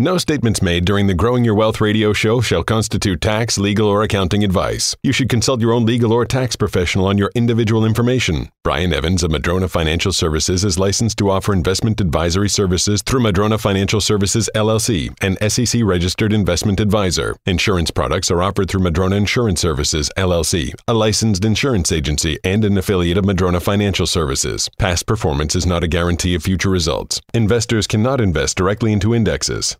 No statements made during the Growing Your Wealth radio show shall constitute tax, legal, or accounting advice. You should consult your own legal or tax professional on your individual information. Brian Evans of Madrona Financial Services is licensed to offer investment advisory services through Madrona Financial Services LLC, an SEC registered investment advisor. Insurance products are offered through Madrona Insurance Services LLC, a licensed insurance agency and an affiliate of Madrona Financial Services. Past performance is not a guarantee of future results. Investors cannot invest directly into indexes.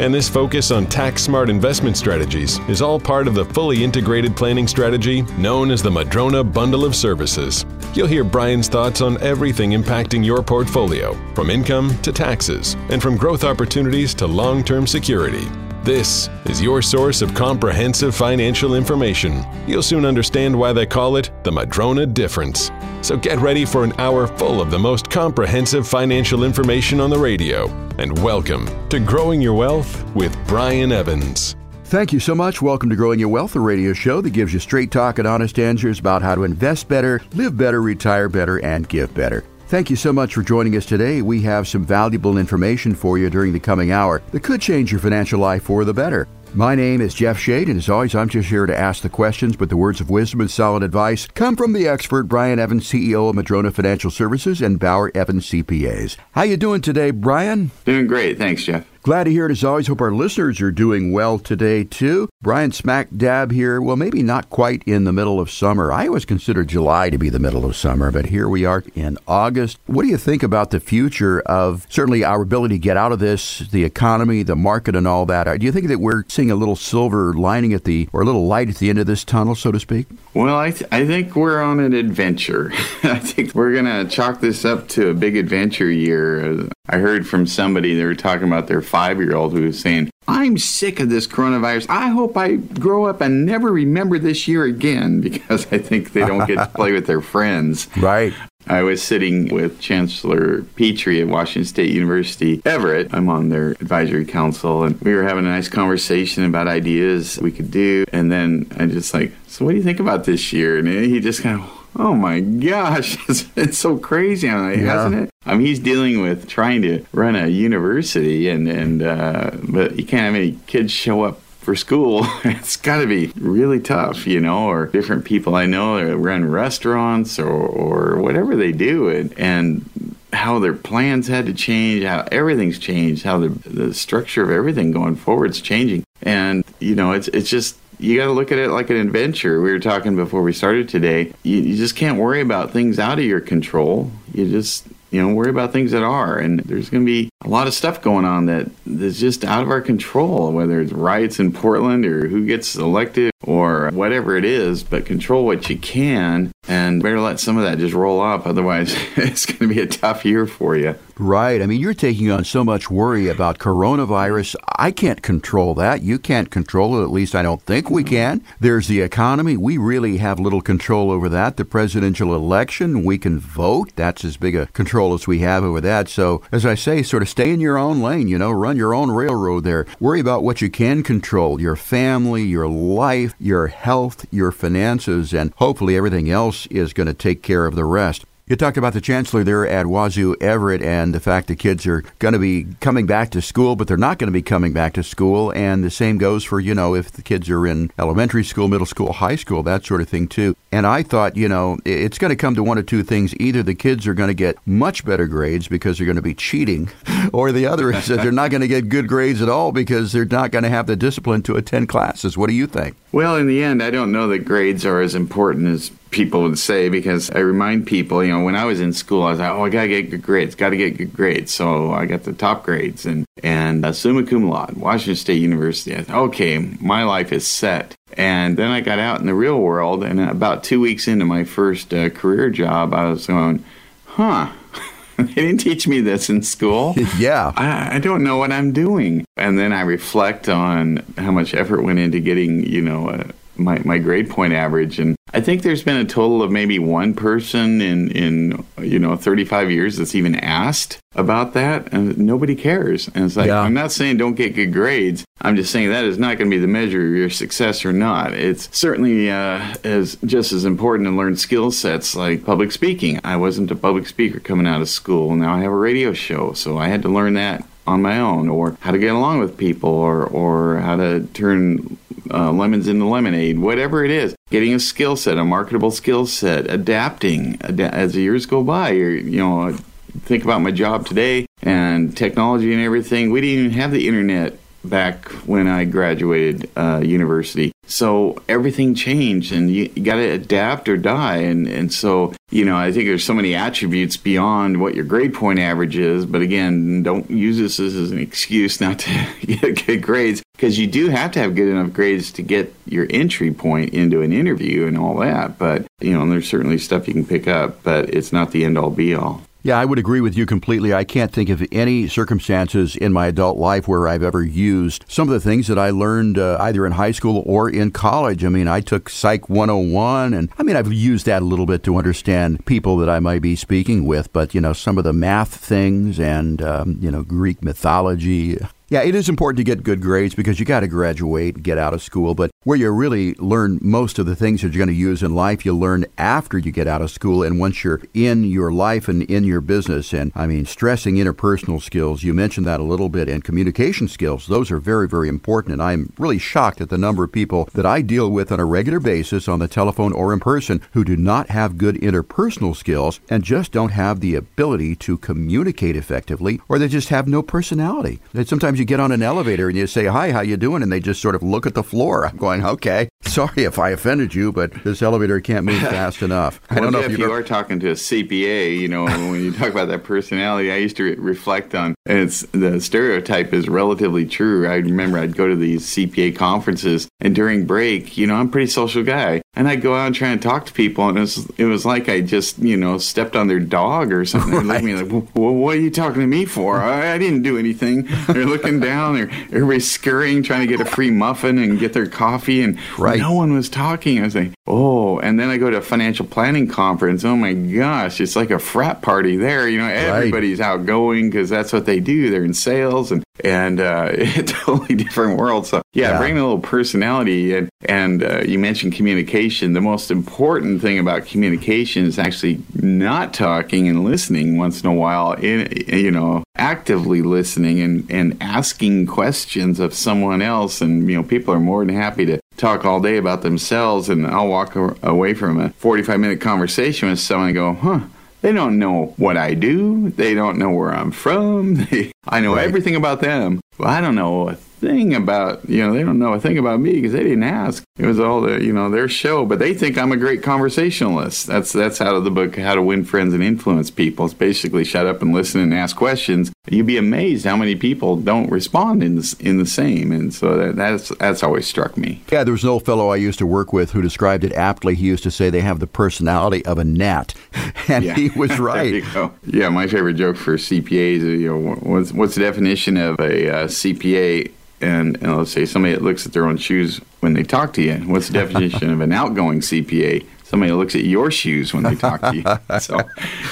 And this focus on tax smart investment strategies is all part of the fully integrated planning strategy known as the Madrona Bundle of Services. You'll hear Brian's thoughts on everything impacting your portfolio, from income to taxes, and from growth opportunities to long term security. This is your source of comprehensive financial information. You'll soon understand why they call it the Madrona Difference. So get ready for an hour full of the most comprehensive financial information on the radio. And welcome to Growing Your Wealth with Brian Evans. Thank you so much. Welcome to Growing Your Wealth, a radio show that gives you straight talk and honest answers about how to invest better, live better, retire better, and give better. Thank you so much for joining us today. We have some valuable information for you during the coming hour that could change your financial life for the better. My name is Jeff Shade, and as always, I'm just here to ask the questions, but the words of wisdom and solid advice come from the expert Brian Evans, CEO of Madrona Financial Services and Bauer Evans CPAs. How you doing today, Brian? Doing great, thanks, Jeff. Glad to hear it as always. Hope our listeners are doing well today too. Brian smack dab here. Well, maybe not quite in the middle of summer. I always consider July to be the middle of summer, but here we are in August. What do you think about the future of certainly our ability to get out of this, the economy, the market, and all that? Do you think that we're seeing a little silver lining at the, or a little light at the end of this tunnel, so to speak? Well, I, th- I think we're on an adventure. I think we're going to chalk this up to a big adventure year. I heard from somebody, they were talking about their five year old who was saying, I'm sick of this coronavirus. I hope I grow up and never remember this year again because I think they don't get to play with their friends. Right. I was sitting with Chancellor Pitre at Washington State University, Everett. I'm on their advisory council, and we were having a nice conversation about ideas we could do. And then I just like, so what do you think about this year? And he just kind of, oh my gosh, it's been so crazy, like, yeah. hasn't it? I mean, he's dealing with trying to run a university, and and uh, but you can't have any kids show up for school. it's got to be really tough, you know. Or different people I know that run restaurants or or whatever they do, and and how their plans had to change, how everything's changed, how the the structure of everything going forward is changing, and you know, it's it's just you got to look at it like an adventure. We were talking before we started today. You, you, just can't worry about things out of your control. You just you know worry about things that are and there's going to be a lot of stuff going on that that's just out of our control whether it's riots in portland or who gets elected or whatever it is but control what you can and better let some of that just roll off otherwise it's going to be a tough year for you Right. I mean, you're taking on so much worry about coronavirus. I can't control that. You can't control it. At least I don't think we mm-hmm. can. There's the economy. We really have little control over that. The presidential election, we can vote. That's as big a control as we have over that. So, as I say, sort of stay in your own lane, you know, run your own railroad there. Worry about what you can control your family, your life, your health, your finances, and hopefully everything else is going to take care of the rest. You talked about the chancellor there at Wazzu Everett and the fact that kids are going to be coming back to school, but they're not going to be coming back to school. And the same goes for, you know, if the kids are in elementary school, middle school, high school, that sort of thing, too. And I thought, you know, it's going to come to one of two things. Either the kids are going to get much better grades because they're going to be cheating, or the other is that they're not going to get good grades at all because they're not going to have the discipline to attend classes. What do you think? Well, in the end, I don't know that grades are as important as people would say because I remind people, you know, when I was in school, I was like, oh, I got to get good grades, got to get good grades. So I got the top grades and, and uh, summa cum laude, Washington State University. I thought, okay, my life is set. And then I got out in the real world, and about two weeks into my first uh, career job, I was going, huh. they didn't teach me this in school. yeah. I, I, don't know what I'm doing. And then I reflect on how much effort went into getting, you know, uh, my, my grade point average. And I think there's been a total of maybe one person in, in you know, 35 years that's even asked about that. And nobody cares. And it's like, yeah. I'm not saying don't get good grades. I'm just saying that is not going to be the measure of your success or not. It's certainly uh, as just as important to learn skill sets like public speaking. I wasn't a public speaker coming out of school. Now I have a radio show. So I had to learn that on my own, or how to get along with people, or or how to turn uh, lemons into lemonade, whatever it is. Getting a skill set, a marketable skill set, adapting ad- as the years go by. you know, think about my job today and technology and everything. We didn't even have the internet back when I graduated uh, university. So everything changed, and you, you got to adapt or die. And and so you know, I think there's so many attributes beyond what your grade point average is. But again, don't use this as an excuse not to get good grades because you do have to have good enough grades to get your entry point into an interview and all that. But you know, there's certainly stuff you can pick up, but it's not the end all be all. Yeah, I would agree with you completely. I can't think of any circumstances in my adult life where I've ever used some of the things that I learned uh, either in high school or in college. I mean, I took Psych 101, and I mean, I've used that a little bit to understand people that I might be speaking with, but, you know, some of the math things and, um, you know, Greek mythology, yeah, it is important to get good grades because you got to graduate, get out of school. But where you really learn most of the things that you're going to use in life, you learn after you get out of school and once you're in your life and in your business. And I mean, stressing interpersonal skills, you mentioned that a little bit, and communication skills, those are very, very important. And I'm really shocked at the number of people that I deal with on a regular basis on the telephone or in person who do not have good interpersonal skills and just don't have the ability to communicate effectively or they just have no personality. And sometimes you get on an elevator and you say, "Hi, how you doing?" and they just sort of look at the floor. I'm going, "Okay, sorry if I offended you, but this elevator can't move fast enough." I don't know if you ever... are talking to a CPA. You know, when you talk about that personality, I used to re- reflect on, and it's the stereotype is relatively true. I remember I'd go to these CPA conferences, and during break, you know, I'm a pretty social guy, and I'd go out and try and talk to people, and it was it was like I just you know stepped on their dog or something. Right. At me like, well, "What are you talking to me for? I, I didn't do anything." They're looking down. They're, everybody's scurrying, trying to get a free muffin and get their coffee, and right. No one was talking. I was like, oh. And then I go to a financial planning conference. Oh my gosh, it's like a frat party there. You know, everybody's right. outgoing because that's what they do. They're in sales, and and uh, a totally different world. So yeah, yeah. bring a little personality. And and uh, you mentioned communication. The most important thing about communication is actually not talking and listening once in a while. In you know, actively listening and and asking questions of someone else. And you know, people are more than happy to talk all day about themselves. And I'll walk away from a forty-five minute conversation with someone and go, huh they don't know what I do. They don't know where I'm from. I know right. everything about them. Well, I don't know thing about, you know, they don't know a thing about me because they didn't ask. It was all the, you know, their show, but they think I'm a great conversationalist. That's that's out of the book How to Win Friends and Influence People. It's basically shut up and listen and ask questions. You'd be amazed how many people don't respond in the, in the same, and so that, that's that's always struck me. Yeah, there was an old fellow I used to work with who described it aptly. He used to say they have the personality of a gnat, and yeah. he was right. yeah, my favorite joke for CPAs, you know, what's what's the definition of a uh, CPA? And, and let's say somebody that looks at their own shoes when they talk to you. What's the definition of an outgoing CPA? Somebody that looks at your shoes when they talk to you. So,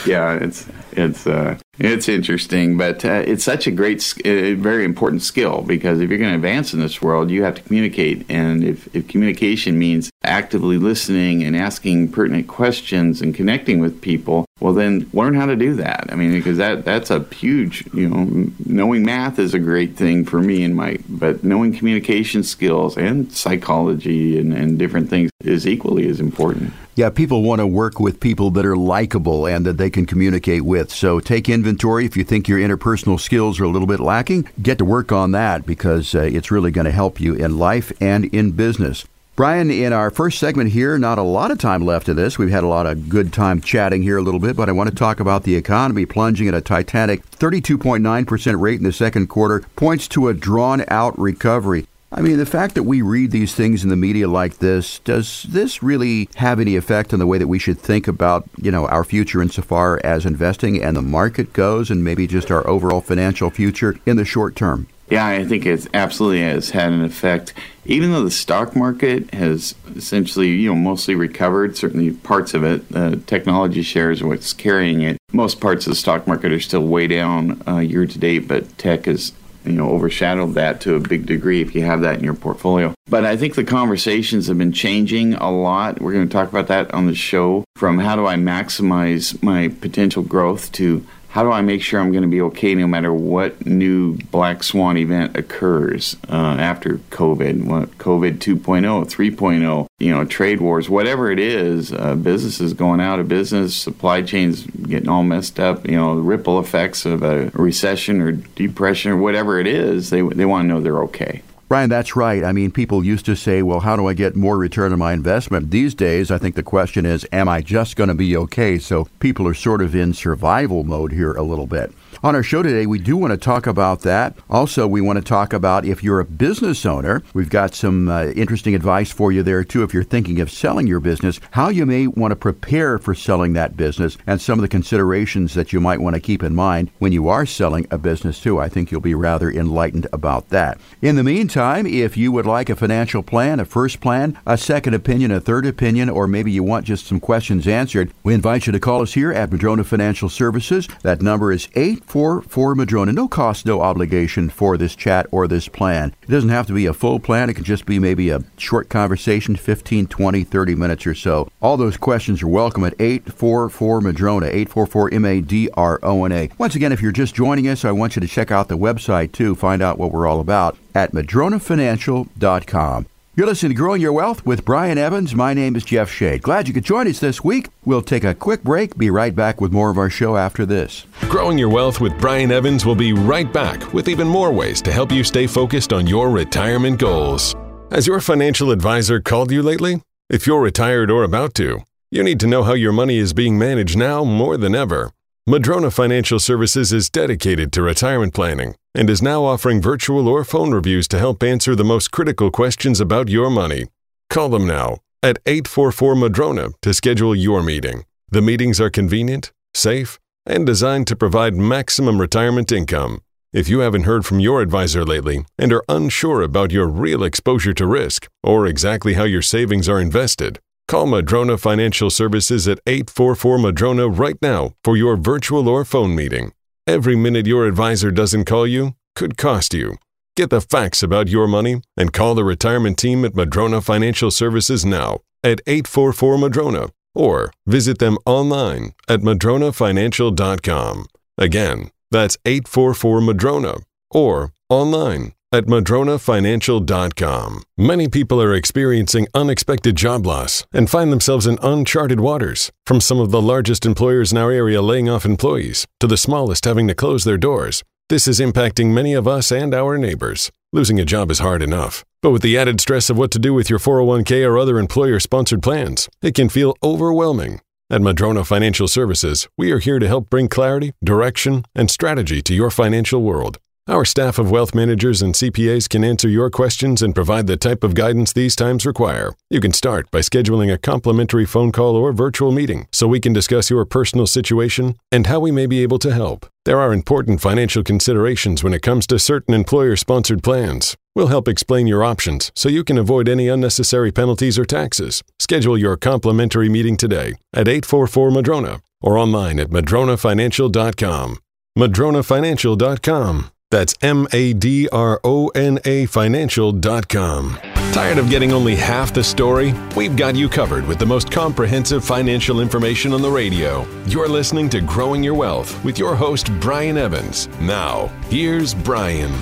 yeah, it's it's uh, it's interesting, but uh, it's such a great, uh, very important skill because if you're going to advance in this world, you have to communicate. And if, if communication means actively listening and asking pertinent questions and connecting with people, well, then learn how to do that. I mean, because that that's a huge, you know, knowing math is a great thing for me and my, but knowing communication skills and psychology and, and different things is equally as important. Yeah, people want to work with people that are likable and that they can communicate with. So take inventory. If you think your interpersonal skills are a little bit lacking, get to work on that because uh, it's really going to help you in life and in business. Brian, in our first segment here, not a lot of time left of this. We've had a lot of good time chatting here a little bit, but I want to talk about the economy plunging at a titanic 32.9% rate in the second quarter points to a drawn out recovery. I mean, the fact that we read these things in the media like this, does this really have any effect on the way that we should think about, you know, our future insofar as investing and the market goes and maybe just our overall financial future in the short term? Yeah, I think it absolutely has had an effect. Even though the stock market has essentially, you know, mostly recovered, certainly parts of it, the technology shares are what's carrying it. Most parts of the stock market are still way down uh, year to date, but tech is you know overshadowed that to a big degree if you have that in your portfolio. But I think the conversations have been changing a lot. We're going to talk about that on the show from how do I maximize my potential growth to how do I make sure I'm going to be okay no matter what new black swan event occurs uh, after COVID, what COVID 2.0, 3.0, you know, trade wars, whatever it is, uh, businesses going out of business, supply chains getting all messed up, you know, the ripple effects of a recession or depression or whatever it is, they, they want to know they're okay. Brian, that's right. I mean, people used to say, well, how do I get more return on my investment? These days, I think the question is, am I just going to be okay? So people are sort of in survival mode here a little bit. On our show today, we do want to talk about that. Also, we want to talk about if you're a business owner, we've got some uh, interesting advice for you there, too. If you're thinking of selling your business, how you may want to prepare for selling that business and some of the considerations that you might want to keep in mind when you are selling a business, too. I think you'll be rather enlightened about that. In the meantime, if you would like a financial plan, a first plan, a second opinion, a third opinion, or maybe you want just some questions answered, we invite you to call us here at Madrona Financial Services. That number is 8 for for Madrona. No cost, no obligation for this chat or this plan. It doesn't have to be a full plan. It can just be maybe a short conversation, 15, 20, 30 minutes or so. All those questions are welcome at 844 Madrona, 844 M A D R O N A. Once again, if you're just joining us, I want you to check out the website too, find out what we're all about at madronafinancial.com. You're listening to Growing Your Wealth with Brian Evans. My name is Jeff Shade. Glad you could join us this week. We'll take a quick break, be right back with more of our show after this. Growing Your Wealth with Brian Evans will be right back with even more ways to help you stay focused on your retirement goals. Has your financial advisor called you lately? If you're retired or about to, you need to know how your money is being managed now more than ever. Madrona Financial Services is dedicated to retirement planning and is now offering virtual or phone reviews to help answer the most critical questions about your money. Call them now at 844 Madrona to schedule your meeting. The meetings are convenient, safe, and designed to provide maximum retirement income. If you haven't heard from your advisor lately and are unsure about your real exposure to risk or exactly how your savings are invested, Call Madrona Financial Services at 844 Madrona right now for your virtual or phone meeting. Every minute your advisor doesn't call you could cost you. Get the facts about your money and call the retirement team at Madrona Financial Services now at 844 Madrona or visit them online at madronafinancial.com. Again, that's 844 Madrona or online at madronafinancial.com. Many people are experiencing unexpected job loss and find themselves in uncharted waters, from some of the largest employers in our area laying off employees to the smallest having to close their doors. This is impacting many of us and our neighbors. Losing a job is hard enough, but with the added stress of what to do with your 401k or other employer sponsored plans, it can feel overwhelming. At Madrona Financial Services, we are here to help bring clarity, direction, and strategy to your financial world. Our staff of wealth managers and CPAs can answer your questions and provide the type of guidance these times require. You can start by scheduling a complimentary phone call or virtual meeting so we can discuss your personal situation and how we may be able to help. There are important financial considerations when it comes to certain employer sponsored plans. We'll help explain your options so you can avoid any unnecessary penalties or taxes. Schedule your complimentary meeting today at 844 Madrona or online at madronafinancial.com. madronafinancial.com. That's M A D R O N A financial.com. Tired of getting only half the story? We've got you covered with the most comprehensive financial information on the radio. You're listening to Growing Your Wealth with your host, Brian Evans. Now, here's Brian.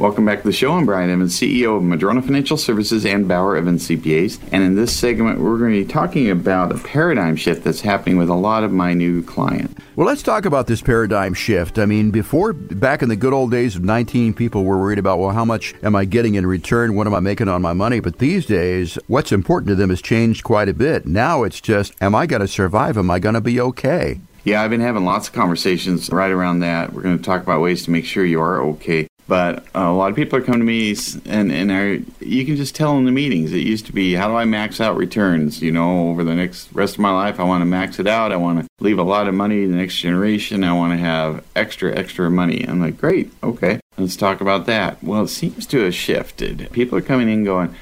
Welcome back to the show. I'm Brian Evans, CEO of Madrona Financial Services and Bauer Evans CPAs. And in this segment, we're going to be talking about a paradigm shift that's happening with a lot of my new clients. Well, let's talk about this paradigm shift. I mean, before, back in the good old days of 19, people were worried about, well, how much am I getting in return? What am I making on my money? But these days, what's important to them has changed quite a bit. Now it's just, am I going to survive? Am I going to be okay? Yeah, I've been having lots of conversations right around that. We're going to talk about ways to make sure you are okay. But uh, a lot of people are coming to me, and and are, you can just tell in the meetings. It used to be, how do I max out returns? You know, over the next rest of my life, I want to max it out. I want to leave a lot of money to the next generation. I want to have extra, extra money. I'm like, great, okay, let's talk about that. Well, it seems to have shifted. People are coming in going,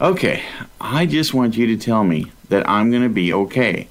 okay, I just want you to tell me that I'm going to be okay.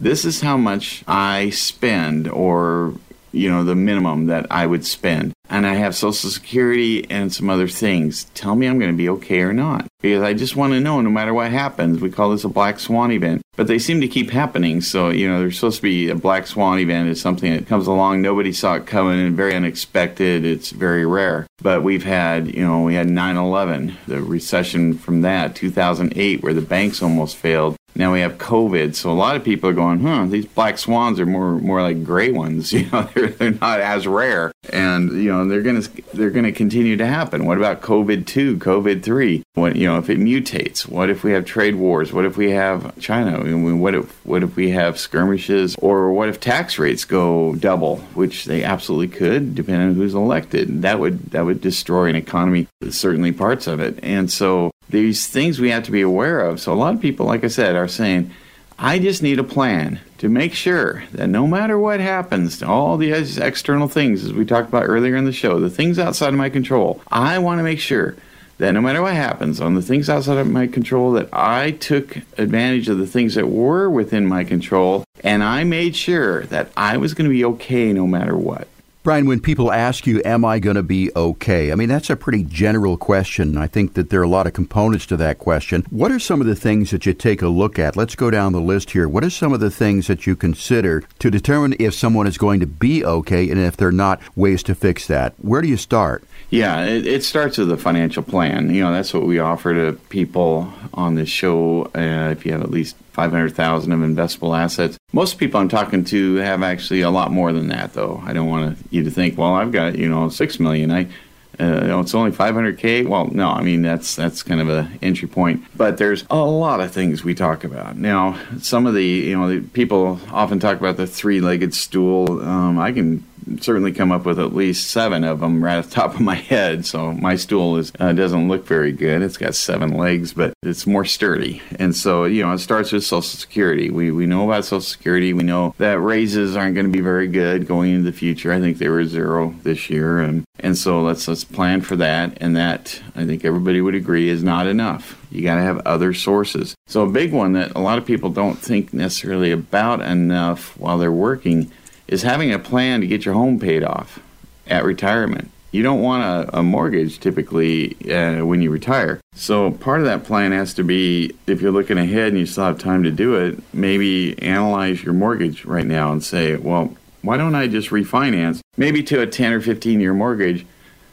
This is how much I spend, or you know, the minimum that I would spend and I have Social Security and some other things. Tell me I'm going to be okay or not. Because I just want to know no matter what happens. We call this a black swan event. But they seem to keep happening. So, you know, there's supposed to be a black swan event is something that comes along. Nobody saw it coming and very unexpected. It's very rare. But we've had, you know, we had 9 11, the recession from that, 2008, where the banks almost failed. Now we have COVID, so a lot of people are going, "Huh, these black swans are more more like gray ones. You know, they're they're not as rare, and you know they're gonna they're gonna continue to happen. What about COVID two, COVID three? What you know if it mutates? What if we have trade wars? What if we have China? I mean, what if what if we have skirmishes? Or what if tax rates go double, which they absolutely could, depending on who's elected? That would that would destroy an economy, certainly parts of it, and so these things we have to be aware of. So a lot of people, like I said, are saying, I just need a plan to make sure that no matter what happens to all these external things, as we talked about earlier in the show, the things outside of my control, I want to make sure that no matter what happens on the things outside of my control, that I took advantage of the things that were within my control and I made sure that I was going to be okay no matter what. Brian, when people ask you, Am I going to be okay? I mean, that's a pretty general question. I think that there are a lot of components to that question. What are some of the things that you take a look at? Let's go down the list here. What are some of the things that you consider to determine if someone is going to be okay and if they're not, ways to fix that? Where do you start? Yeah, it, it starts with a financial plan. You know, that's what we offer to people on this show. Uh, if you have at least 500,000 of investable assets. Most people I'm talking to have actually a lot more than that though. I don't want you to think, well, I've got, you know, 6 million. I uh, you know, it's only 500k. Well, no, I mean that's that's kind of a entry point. But there's a lot of things we talk about. Now, some of the you know the people often talk about the three-legged stool. Um, I can certainly come up with at least seven of them right off the top of my head. So my stool is uh, doesn't look very good. It's got seven legs, but it's more sturdy. And so you know, it starts with Social Security. We we know about Social Security. We know that raises aren't going to be very good going into the future. I think they were zero this year, and and so let's let's plan for that. And that I think everybody would agree is not enough. You got to have other sources. So a big one that a lot of people don't think necessarily about enough while they're working is having a plan to get your home paid off at retirement. You don't want a, a mortgage typically uh, when you retire. So, part of that plan has to be if you're looking ahead and you still have time to do it, maybe analyze your mortgage right now and say, well, why don't I just refinance maybe to a 10 or 15 year mortgage?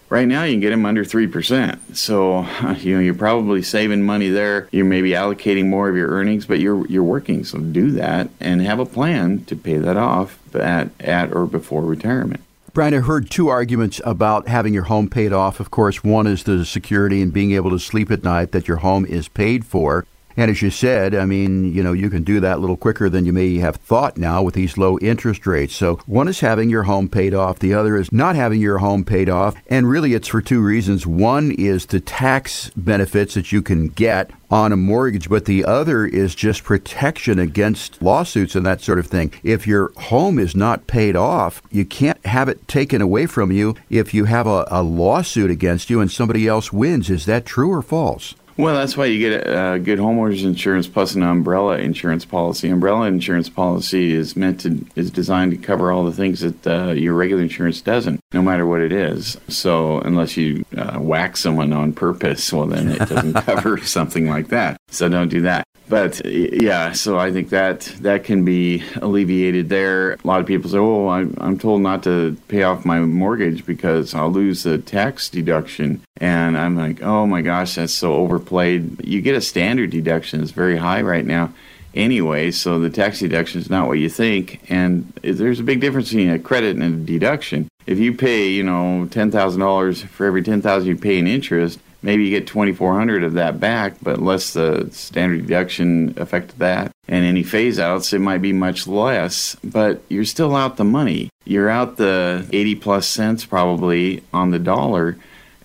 Right now, you can get them under 3%. So, you know, you're probably saving money there. You're maybe allocating more of your earnings, but you're, you're working. So, do that and have a plan to pay that off at, at or before retirement. Brian, I heard two arguments about having your home paid off. Of course, one is the security and being able to sleep at night that your home is paid for. And as you said, I mean, you know, you can do that a little quicker than you may have thought now with these low interest rates. So one is having your home paid off, the other is not having your home paid off. And really, it's for two reasons. One is the tax benefits that you can get on a mortgage, but the other is just protection against lawsuits and that sort of thing. If your home is not paid off, you can't have it taken away from you if you have a, a lawsuit against you and somebody else wins. Is that true or false? Well, that's why you get a, good homeowners insurance plus an umbrella insurance policy. Umbrella insurance policy is meant to is designed to cover all the things that uh, your regular insurance doesn't, no matter what it is. So unless you uh, whack someone on purpose, well, then it doesn't cover something like that. So don't do that. But yeah, so I think that that can be alleviated there. A lot of people say, "Oh, I'm told not to pay off my mortgage because I'll lose the tax deduction." And I'm like, "Oh my gosh, that's so overplayed." You get a standard deduction; it's very high right now anyway, so the tax deduction is not what you think. And there's a big difference between a credit and a deduction. If you pay, you know, ten thousand dollars for every ten thousand you pay in interest, maybe you get twenty four hundred of that back, but less the standard deduction affect that. And any phase outs, it might be much less, but you're still out the money. You're out the eighty plus cents probably on the dollar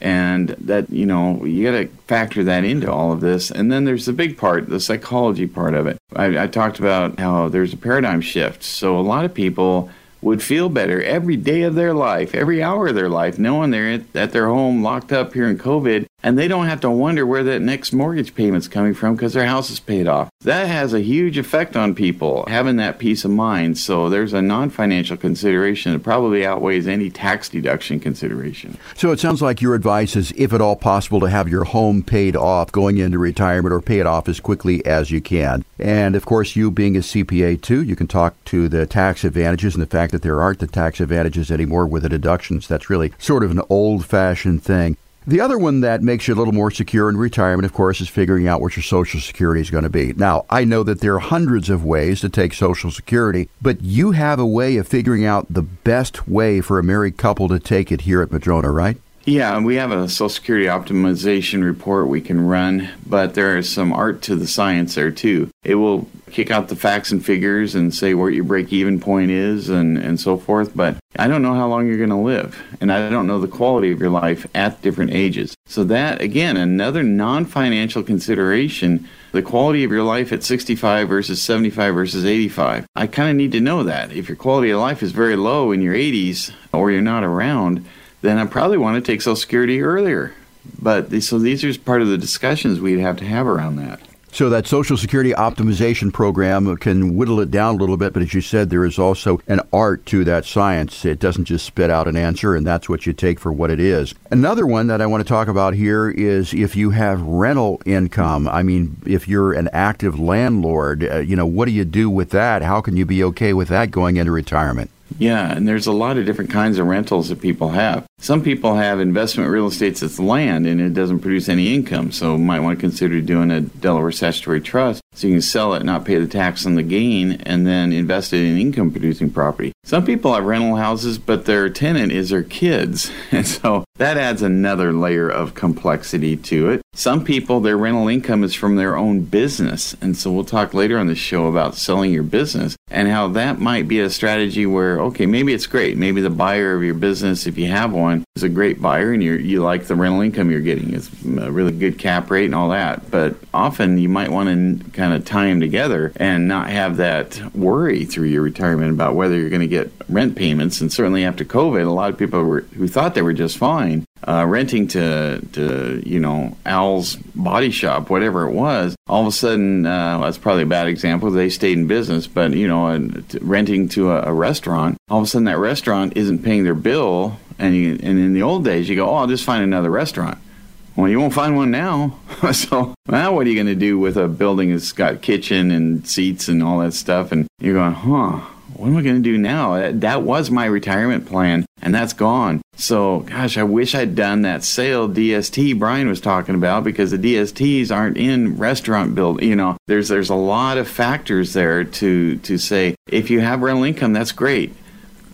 and that you know you got to factor that into all of this and then there's the big part the psychology part of it I, I, talked about how there's a paradigm shift so a lot of people would feel better every day of their life every hour of their life knowing they're at their home locked up here in covid and they don't have to wonder where that next mortgage payment's coming from because their house is paid off. That has a huge effect on people having that peace of mind. So there's a non-financial consideration that probably outweighs any tax deduction consideration. So it sounds like your advice is, if at all possible, to have your home paid off going into retirement or pay it off as quickly as you can. And of course, you being a CPA too, you can talk to the tax advantages and the fact that there aren't the tax advantages anymore with the deductions. That's really sort of an old-fashioned thing. The other one that makes you a little more secure in retirement, of course, is figuring out what your Social Security is going to be. Now, I know that there are hundreds of ways to take Social Security, but you have a way of figuring out the best way for a married couple to take it here at Madrona, right? Yeah, we have a Social Security optimization report we can run, but there is some art to the science there too. It will kick out the facts and figures and say where your break even point is and, and so forth, but I don't know how long you're going to live, and I don't know the quality of your life at different ages. So, that again, another non financial consideration the quality of your life at 65 versus 75 versus 85. I kind of need to know that. If your quality of life is very low in your 80s or you're not around, then I probably want to take Social Security earlier. But so these are part of the discussions we'd have to have around that. So that Social Security optimization program can whittle it down a little bit, but as you said, there is also an art to that science. It doesn't just spit out an answer, and that's what you take for what it is. Another one that I want to talk about here is if you have rental income. I mean, if you're an active landlord, uh, you know, what do you do with that? How can you be okay with that going into retirement? Yeah, and there's a lot of different kinds of rentals that people have. Some people have investment real estate that's land and it doesn't produce any income, so might want to consider doing a Delaware statutory trust so you can sell it, not pay the tax on the gain, and then invest it in income producing property. Some people have rental houses, but their tenant is their kids, and so that adds another layer of complexity to it. Some people, their rental income is from their own business, and so we'll talk later on the show about selling your business and how that might be a strategy where, okay, maybe it's great. Maybe the buyer of your business, if you have one, is a great buyer and you you like the rental income you're getting. It's a really good cap rate and all that. But often you might want to kind of tie them together and not have that worry through your retirement about whether you're going to get rent payments. And certainly after COVID, a lot of people were, who thought they were just fine uh, renting to to you know Al's body shop, whatever it was. All of a sudden, uh, that's probably a bad example. They stayed in business, but you know, renting to a, a, restaurant. All of a sudden, that restaurant isn't paying their bill, and you, and in the old days, you go, oh, I'll just find another restaurant. Well, you won't find one now. so now, what are you going to do with a building that's got kitchen and seats and all that stuff? And you're going, huh? What am I going to do now? That was my retirement plan, and that's gone. So, gosh, I wish I'd done that sale DST Brian was talking about because the DSTs aren't in restaurant build. You know, there's there's a lot of factors there to to say if you have rental income, that's great.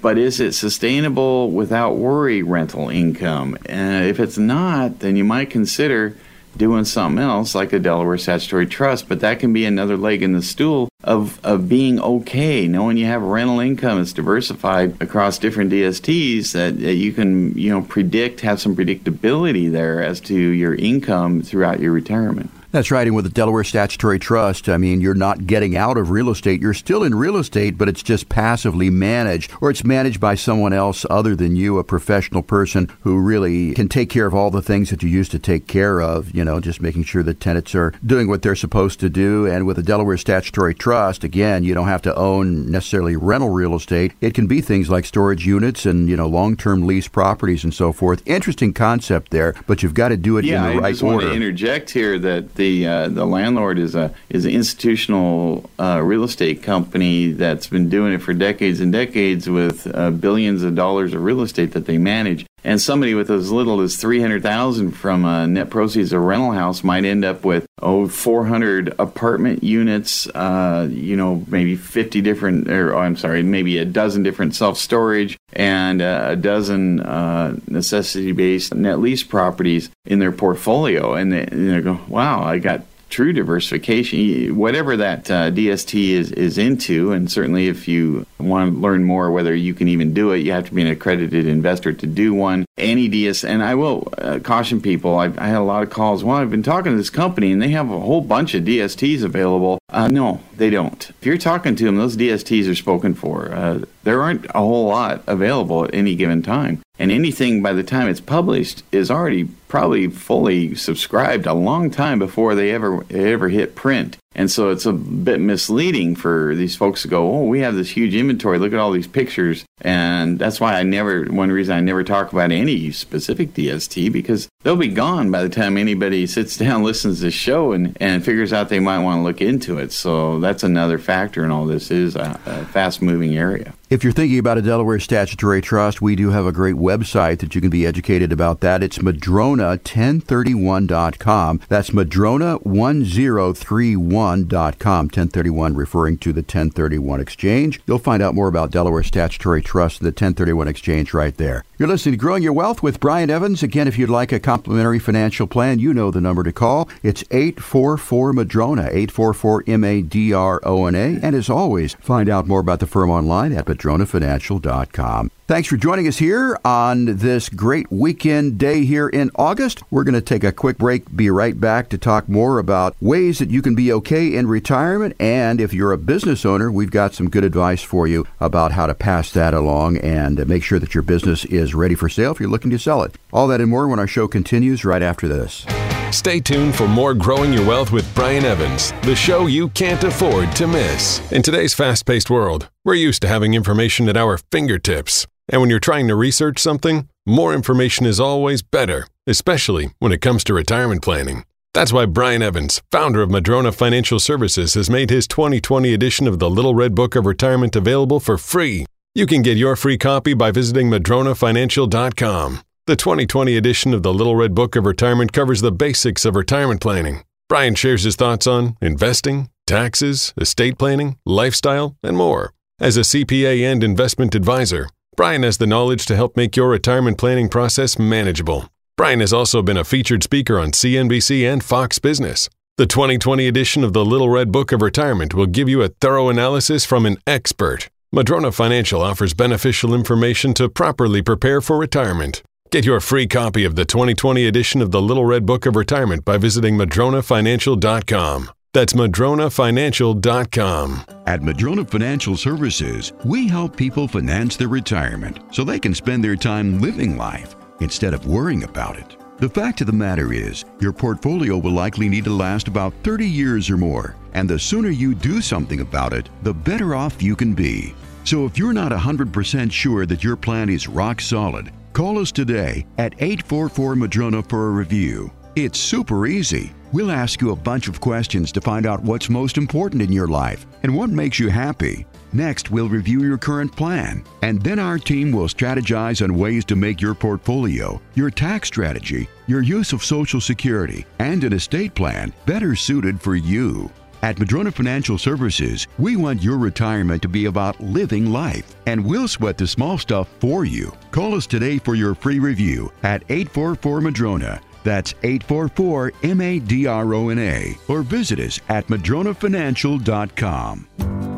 But is it sustainable without worry rental income? And if it's not, then you might consider doing something else like a Delaware statutory trust, but that can be another leg in the stool of, of being okay, knowing you have rental income that's diversified across different DSTs that, that you can, you know, predict, have some predictability there as to your income throughout your retirement. That's right. And with the Delaware Statutory Trust, I mean, you're not getting out of real estate. You're still in real estate, but it's just passively managed, or it's managed by someone else other than you, a professional person who really can take care of all the things that you used to take care of, you know, just making sure the tenants are doing what they're supposed to do. And with the Delaware Statutory Trust, again, you don't have to own necessarily rental real estate. It can be things like storage units and, you know, long term lease properties and so forth. Interesting concept there, but you've got to do it yeah, in the right order. I just want to interject here that The uh, the landlord is a is an institutional uh, real estate company that's been doing it for decades and decades with uh, billions of dollars of real estate that they manage. And somebody with as little as three hundred thousand from uh, net proceeds of a rental house might end up with oh 400 apartment units. Uh, you know, maybe 50 different, or oh, I'm sorry, maybe a dozen different self storage and uh, a dozen uh, necessity based net lease properties in their portfolio. And they, and they go, wow, I got true diversification, whatever that uh, DST is, is into, and certainly if you want to learn more whether you can even do it, you have to be an accredited investor to do one. Any DS, and I will uh, caution people. I've, I had a lot of calls. Well, I've been talking to this company, and they have a whole bunch of DSTs available. Uh, no, they don't. If you're talking to them, those DSTs are spoken for. Uh, there aren't a whole lot available at any given time. And anything by the time it's published is already probably fully subscribed a long time before they ever ever hit print. And so it's a bit misleading for these folks to go, oh, we have this huge inventory. Look at all these pictures. And that's why I never, one reason I never talk about any specific DST because they'll be gone by the time anybody sits down, listens to the show, and, and figures out they might want to look into it. So that's another factor in all this is a, a fast moving area. If you're thinking about a Delaware statutory trust, we do have a great website that you can be educated about that. It's Madrona1031.com. That's Madrona1031.com. 1031 referring to the 1031 exchange. You'll find out more about Delaware statutory trust and the 1031 exchange right there. You're listening to Growing Your Wealth with Brian Evans. Again, if you'd like a complimentary financial plan, you know the number to call. It's 844 Madrona, 844 M A D R O N A. And as always, find out more about the firm online at madronafinancial.com. Thanks for joining us here on this great weekend day here in August. We're going to take a quick break, be right back to talk more about ways that you can be okay in retirement. And if you're a business owner, we've got some good advice for you about how to pass that along and make sure that your business is ready for sale if you're looking to sell it. All that and more when our show continues right after this. Stay tuned for more Growing Your Wealth with Brian Evans, the show you can't afford to miss. In today's fast paced world, we're used to having information at our fingertips. And when you're trying to research something, more information is always better, especially when it comes to retirement planning. That's why Brian Evans, founder of Madrona Financial Services, has made his 2020 edition of the Little Red Book of Retirement available for free. You can get your free copy by visiting madronafinancial.com. The 2020 edition of the Little Red Book of Retirement covers the basics of retirement planning. Brian shares his thoughts on investing, taxes, estate planning, lifestyle, and more. As a CPA and investment advisor, Brian has the knowledge to help make your retirement planning process manageable. Brian has also been a featured speaker on CNBC and Fox Business. The 2020 edition of the Little Red Book of Retirement will give you a thorough analysis from an expert. Madrona Financial offers beneficial information to properly prepare for retirement. Get your free copy of the 2020 edition of the Little Red Book of Retirement by visiting madronafinancial.com. That's madronafinancial.com. At Madrona Financial Services, we help people finance their retirement so they can spend their time living life instead of worrying about it. The fact of the matter is, your portfolio will likely need to last about 30 years or more, and the sooner you do something about it, the better off you can be. So if you're not 100% sure that your plan is rock solid, call us today at 844 Madrona for a review. It's super easy. We'll ask you a bunch of questions to find out what's most important in your life and what makes you happy. Next, we'll review your current plan, and then our team will strategize on ways to make your portfolio, your tax strategy, your use of Social Security, and an estate plan better suited for you. At Madrona Financial Services, we want your retirement to be about living life, and we'll sweat the small stuff for you. Call us today for your free review at 844 Madrona. That's 844 M A D R O N A, or visit us at madronafinancial.com.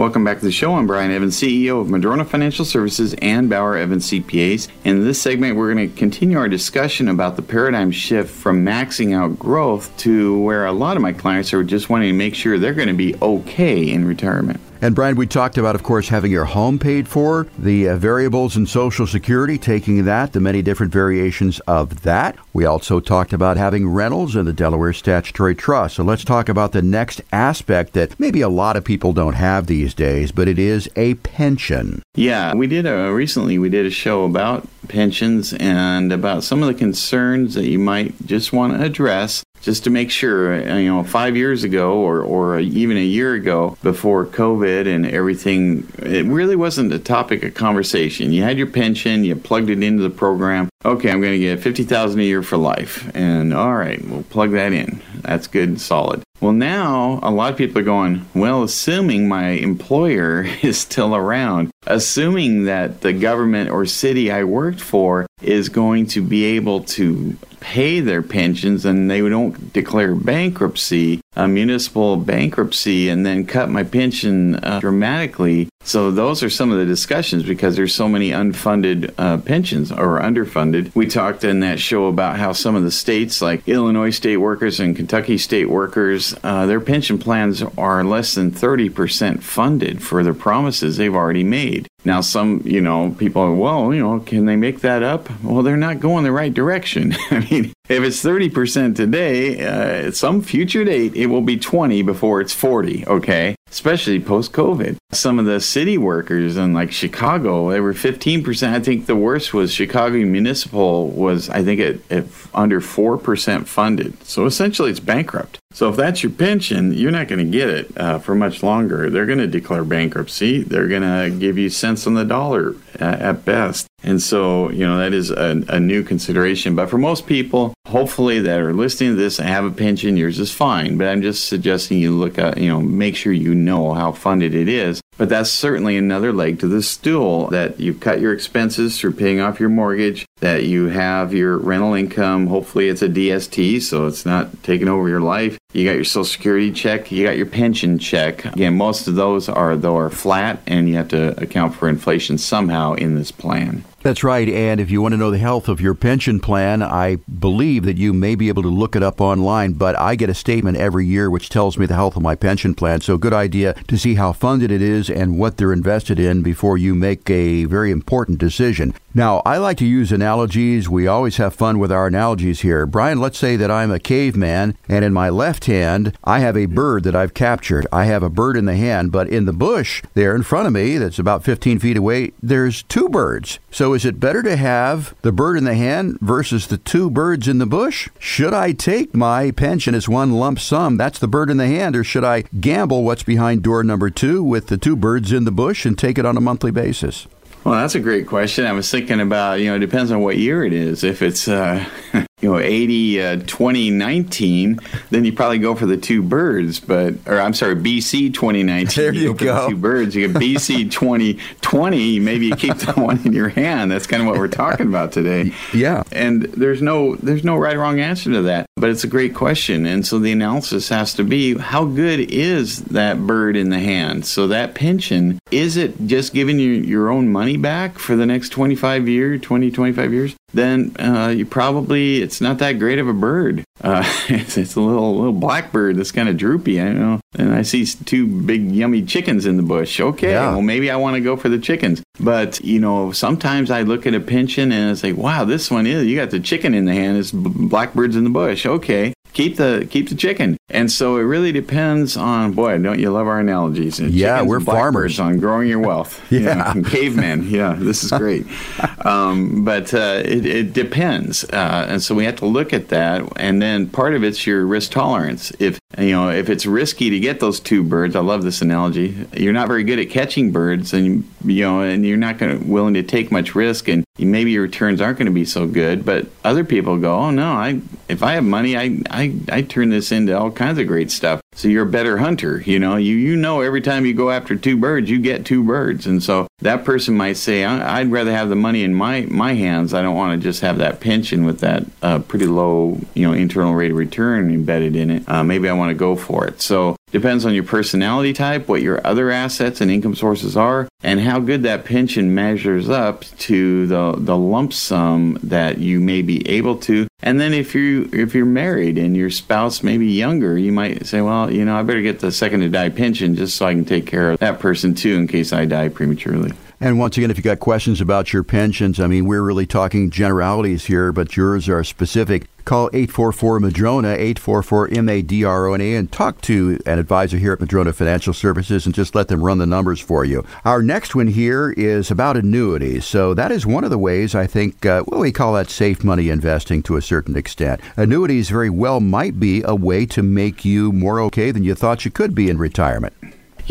Welcome back to the show. I'm Brian Evans, CEO of Madrona Financial Services and Bauer Evans CPAs. In this segment, we're going to continue our discussion about the paradigm shift from maxing out growth to where a lot of my clients are just wanting to make sure they're going to be okay in retirement. And Brian, we talked about, of course, having your home paid for, the uh, variables in Social Security, taking that, the many different variations of that. We also talked about having rentals in the Delaware Statutory Trust. So let's talk about the next aspect that maybe a lot of people don't have these days, but it is a pension. Yeah, we did a recently we did a show about pensions and about some of the concerns that you might just want to address just to make sure, you know, five years ago or, or even a year ago before COVID and everything, it really wasn't a topic of conversation. You had your pension, you plugged it into the program. Okay, I'm going to get 50000 a year for life. And all right, we'll plug that in. That's good and solid. Well, now a lot of people are going, well, assuming my employer is still around, assuming that the government or city I worked for is going to be able to pay their pensions and they don't declare bankruptcy, a municipal bankruptcy, and then cut my pension uh, dramatically. So those are some of the discussions because there's so many unfunded uh, pensions or underfunded. We talked in that show about how some of the states, like Illinois state workers and Kentucky state workers, uh, their pension plans are less than 30% funded for the promises they've already made. Now, some, you know, people are, well, you know, can they make that up? Well, they're not going the right direction. I mean, if it's 30% today, uh, at some future date, it will be 20 before it's 40, okay? Especially post COVID. Some of the city workers in like Chicago, they were 15%. I think the worst was Chicago Municipal was, I think, at, at under 4% funded. So essentially, it's bankrupt. So if that's your pension, you're not going to get it uh, for much longer. They're going to declare bankruptcy. They're going to give you cents on the dollar uh, at best. And so, you know, that is a, a, new consideration. But for most people, hopefully that are listening to this and have a pension, yours is fine. But I'm just suggesting you look at, you know, make sure you know how funded it is. But that's certainly another leg to the stool that you've cut your expenses through paying off your mortgage, that you have your rental income. Hopefully it's a DST, so it's not taking over your life. You got your social security check, you got your pension check. Again, most of those are though are flat and you have to account for inflation somehow in this plan. That's right. And if you want to know the health of your pension plan, I believe that you may be able to look it up online. But I get a statement every year which tells me the health of my pension plan. So, good idea to see how funded it is and what they're invested in before you make a very important decision. Now, I like to use analogies. We always have fun with our analogies here. Brian, let's say that I'm a caveman, and in my left hand, I have a bird that I've captured. I have a bird in the hand, but in the bush there in front of me, that's about 15 feet away, there's two birds. So, is it better to have the bird in the hand versus the two birds in the bush? Should I take my pension as one lump sum? That's the bird in the hand, or should I gamble what's behind door number two with the two birds in the bush and take it on a monthly basis? Well, that's a great question. I was thinking about, you know, it depends on what year it is. If it's, uh, you know, 80, uh, 2019, then you probably go for the two birds. But, or I'm sorry, BC 2019. There you, you go. two birds. You get BC 2020, maybe you keep the one in your hand. That's kind of what we're talking about today. Yeah. And there's no, there's no right or wrong answer to that. But it's a great question. And so the analysis has to be how good is that bird in the hand? So that pension, is it just giving you your own money back for the next 25 year 20, 25 years? Then uh, you probably, it's not that great of a bird. Uh, it's, it's, a little little blackbird that's kind of droopy. I know. And I see two big yummy chickens in the bush. Okay, yeah. well maybe I want to go for the chickens. But you know, sometimes I look at a pension and I say, wow, this one is. You got the chicken in the hand. It's blackbirds in the bush. Okay, keep the keep the chicken. And so it really depends on boy, don't you love our analogies? yeah, we're farmers on growing your wealth. yeah, you know, cavemen. Yeah, this is great. um, but uh, it, it, depends, uh, and so we have to look at that. And then part of it's your risk tolerance. If you know if it's risky to get those two birds, I love this analogy. You're not very good at catching birds, and you know, and you're not going to willing to take much risk, and maybe your returns aren't going to be so good. But other people go, oh no, I if I have money, I I, I turn this into all kinds of great stuff. So you're a better hunter. You know, you you know every time you go after two birds, you get two birds, and so that person might say, I'd rather have the money in my my hands. I don't want to just have that pension with that uh, pretty low you know internal rate of return embedded in it. Uh, maybe I want to go for it. So Depends on your personality type, what your other assets and income sources are, and how good that pension measures up to the, the lump sum that you may be able to. And then if you if you're married and your spouse may be younger, you might say, well, you know, I better get the second to die pension just so I can take care of that person too in case I die prematurely. And once again, if you've got questions about your pensions, I mean, we're really talking generalities here, but yours are specific. Call 844 Madrona, 844 M A D R O N A, and talk to an advisor here at Madrona Financial Services and just let them run the numbers for you. Our next one here is about annuities. So, that is one of the ways I think, uh, well, we call that safe money investing to a certain extent. Annuities very well might be a way to make you more okay than you thought you could be in retirement.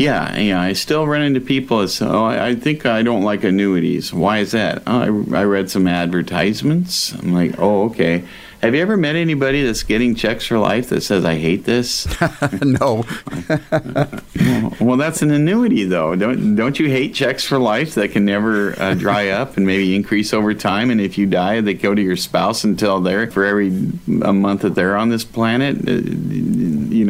Yeah, yeah. I still run into people that say, "Oh, I think I don't like annuities." Why is that? Oh, I, I read some advertisements. I'm like, "Oh, okay." Have you ever met anybody that's getting checks for life that says, I hate this? no. well, well, that's an annuity, though. Don't, don't you hate checks for life that can never uh, dry up and maybe increase over time? And if you die, they go to your spouse until they're, for every a month that they're on this planet.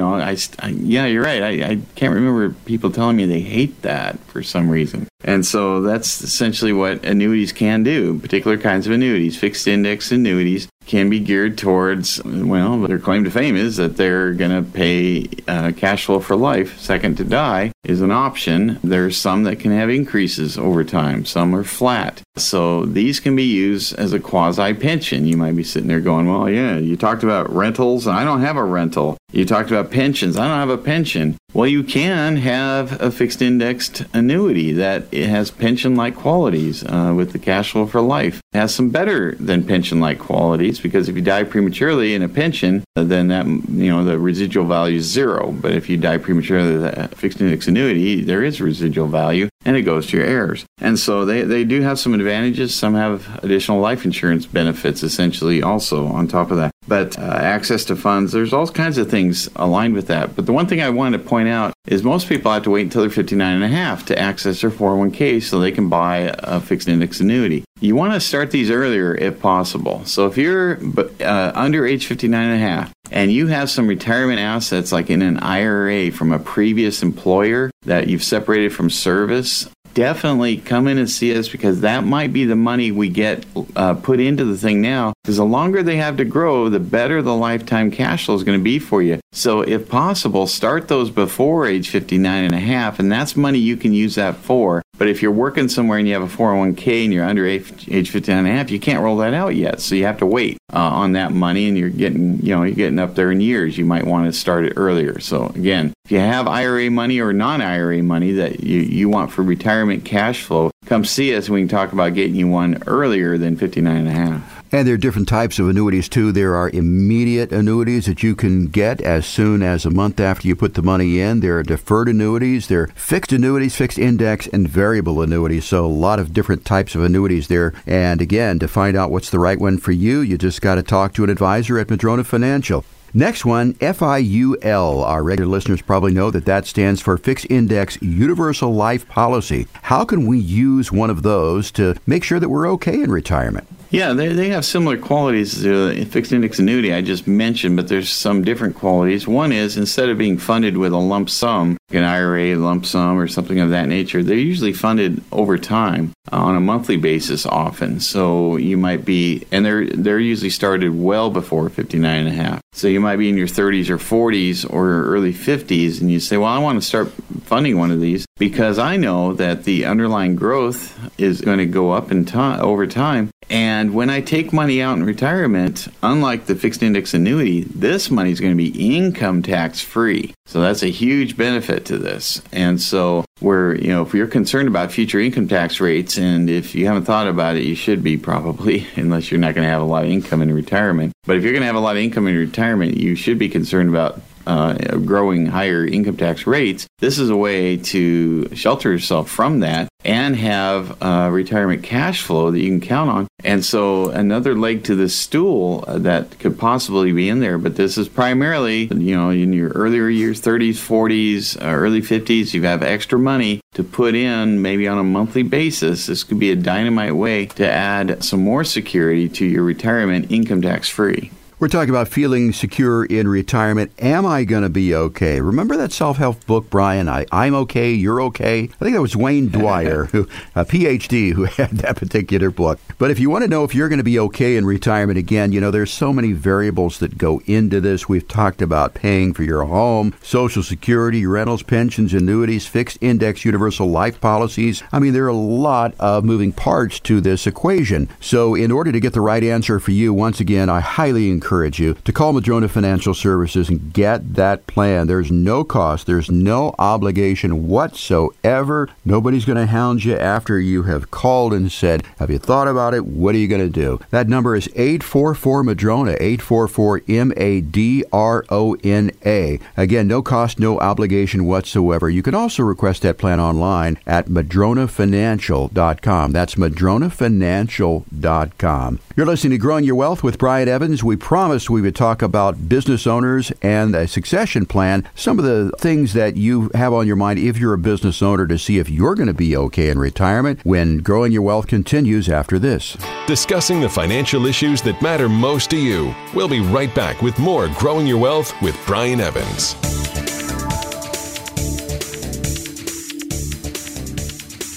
Know, I, I yeah, you're right. I, I can't remember people telling me they hate that for some reason. And so that's essentially what annuities can do, particular kinds of annuities, fixed index annuities can be geared towards, well, their claim to fame is that they're going to pay uh, cash flow for life. Second to die is an option. There's some that can have increases over time, some are flat. So these can be used as a quasi pension. You might be sitting there going, well, yeah, you talked about rentals, and I don't have a rental. You talked about pensions. I don't have a pension. Well, you can have a fixed indexed annuity that has pension like qualities uh, with the cash flow for life. It has some better than pension like qualities because if you die prematurely in a pension, then that, you know, the residual value is zero. But if you die prematurely, the fixed index annuity, there is residual value and it goes to your heirs. And so they, they do have some advantages. Some have additional life insurance benefits essentially also on top of that. But uh, access to funds, there's all kinds of things aligned with that. But the one thing I wanted to point out is most people have to wait until they're 59 and a half to access their 401k so they can buy a fixed index annuity. You want to start these earlier if possible. So if you're uh, under age 59 and a half and you have some retirement assets like in an IRA from a previous employer that you've separated from service, definitely come in and see us because that might be the money we get uh, put into the thing now. Because the longer they have to grow, the better the lifetime cash flow is going to be for you. So, if possible, start those before age 59 and a half, and that's money you can use that for. But if you're working somewhere and you have a 401k and you're under age 59 and a half, you can't roll that out yet. So you have to wait uh, on that money and you're getting, you know, you're getting up there in years. You might want to start it earlier. So again, if you have IRA money or non-IRA money that you, you want for retirement cash flow, come see us we can talk about getting you one earlier than 59 and a half. And there are different types of annuities too. There are immediate annuities that you can get as soon as a month after you put the money in. There are deferred annuities, there are fixed annuities, fixed index, and variable annuities. So a lot of different types of annuities there. And again, to find out what's the right one for you, you just got to talk to an advisor at Madrona Financial. Next one, FIUL. Our regular listeners probably know that that stands for Fixed Index Universal Life Policy. How can we use one of those to make sure that we're okay in retirement? Yeah, they, they have similar qualities to fixed index annuity I just mentioned, but there's some different qualities. One is instead of being funded with a lump sum, an IRA lump sum or something of that nature, they're usually funded over time uh, on a monthly basis often. So you might be, and they're they're usually started well before 59 and a half. So you might be in your 30s or 40s or early 50s, and you say, "Well, I want to start funding one of these because I know that the underlying growth is going to go up in time over time, and when I take money out in retirement, unlike the fixed index annuity, this money is going to be income tax free. So that's a huge benefit to this. And so we're, you know, if you're concerned about future income tax rates, and if you haven't thought about it, you should be probably, unless you're not going to have a lot of income in retirement. But if you're going to have a lot of income in retirement, you should be concerned about uh, growing higher income tax rates, this is a way to shelter yourself from that and have uh, retirement cash flow that you can count on. And so, another leg to this stool uh, that could possibly be in there, but this is primarily, you know, in your earlier years, 30s, 40s, uh, early 50s, you have extra money to put in maybe on a monthly basis. This could be a dynamite way to add some more security to your retirement income tax free. We're talking about feeling secure in retirement. Am I going to be okay? Remember that self help book, Brian? I, I'm okay, you're okay. I think that was Wayne Dyer, who a PhD, who had that particular book. But if you want to know if you're going to be okay in retirement again, you know, there's so many variables that go into this. We've talked about paying for your home, Social Security, rentals, pensions, annuities, fixed index universal life policies. I mean, there are a lot of moving parts to this equation. So, in order to get the right answer for you, once again, I highly encourage you to call Madrona Financial Services and get that plan. There's no cost, there's no obligation whatsoever. Nobody's going to hound you after you have called and said, Have you thought about it? What are you going to do? That number is 844 Madrona, 844 M A D R O N A. Again, no cost, no obligation whatsoever. You can also request that plan online at madronafinancial.com. That's madronafinancial.com. You're listening to Growing Your Wealth with Brian Evans. We promised we would talk about business owners and a succession plan, some of the things that you have on your mind if you're a business owner to see if you're going to be okay in retirement when Growing Your Wealth continues after this. Discussing the financial issues that matter most to you. We'll be right back with more Growing Your Wealth with Brian Evans.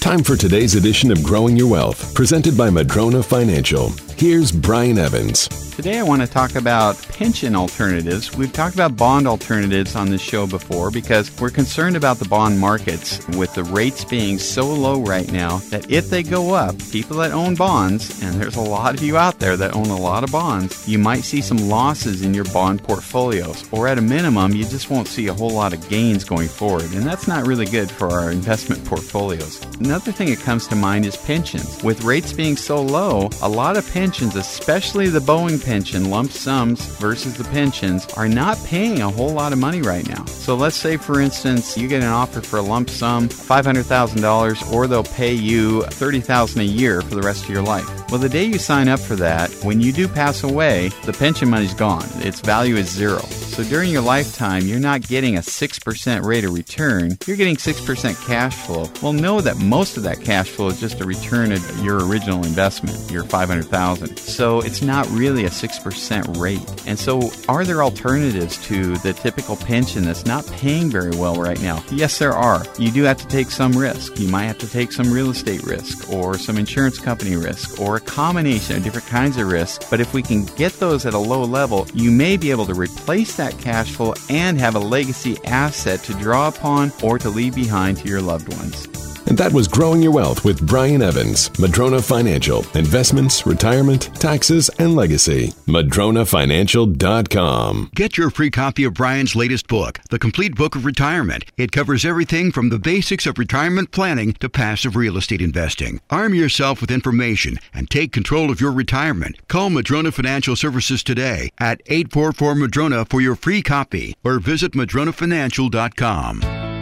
Time for today's edition of Growing Your Wealth, presented by Madrona Financial. Here's Brian Evans. Today, I want to talk about pension alternatives. We've talked about bond alternatives on this show before because we're concerned about the bond markets with the rates being so low right now that if they go up, people that own bonds, and there's a lot of you out there that own a lot of bonds, you might see some losses in your bond portfolios. Or at a minimum, you just won't see a whole lot of gains going forward. And that's not really good for our investment portfolios. Another thing that comes to mind is pensions. With rates being so low, a lot of pensions, especially the Boeing pension, lump sums versus the pensions, are not paying a whole lot of money right now. So let's say, for instance, you get an offer for a lump sum, $500,000, or they'll pay you $30,000 a year for the rest of your life. Well, the day you sign up for that, when you do pass away, the pension money's gone. Its value is zero. So during your lifetime, you're not getting a 6% rate of return, you're getting 6% cash flow. Well, know that most of that cash flow is just a return of your original investment, your 500,000. So it's not really a 6% rate. And so are there alternatives to the typical pension that's not paying very well right now? Yes, there are. You do have to take some risk. You might have to take some real estate risk or some insurance company risk or a combination of different kinds of risk. But if we can get those at a low level, you may be able to replace that cash flow and have a legacy asset to draw upon or to leave behind to your loved ones. And that was Growing Your Wealth with Brian Evans, Madrona Financial. Investments, retirement, taxes, and legacy. MadronaFinancial.com. Get your free copy of Brian's latest book, The Complete Book of Retirement. It covers everything from the basics of retirement planning to passive real estate investing. Arm yourself with information and take control of your retirement. Call Madrona Financial Services today at 844 Madrona for your free copy or visit MadronaFinancial.com.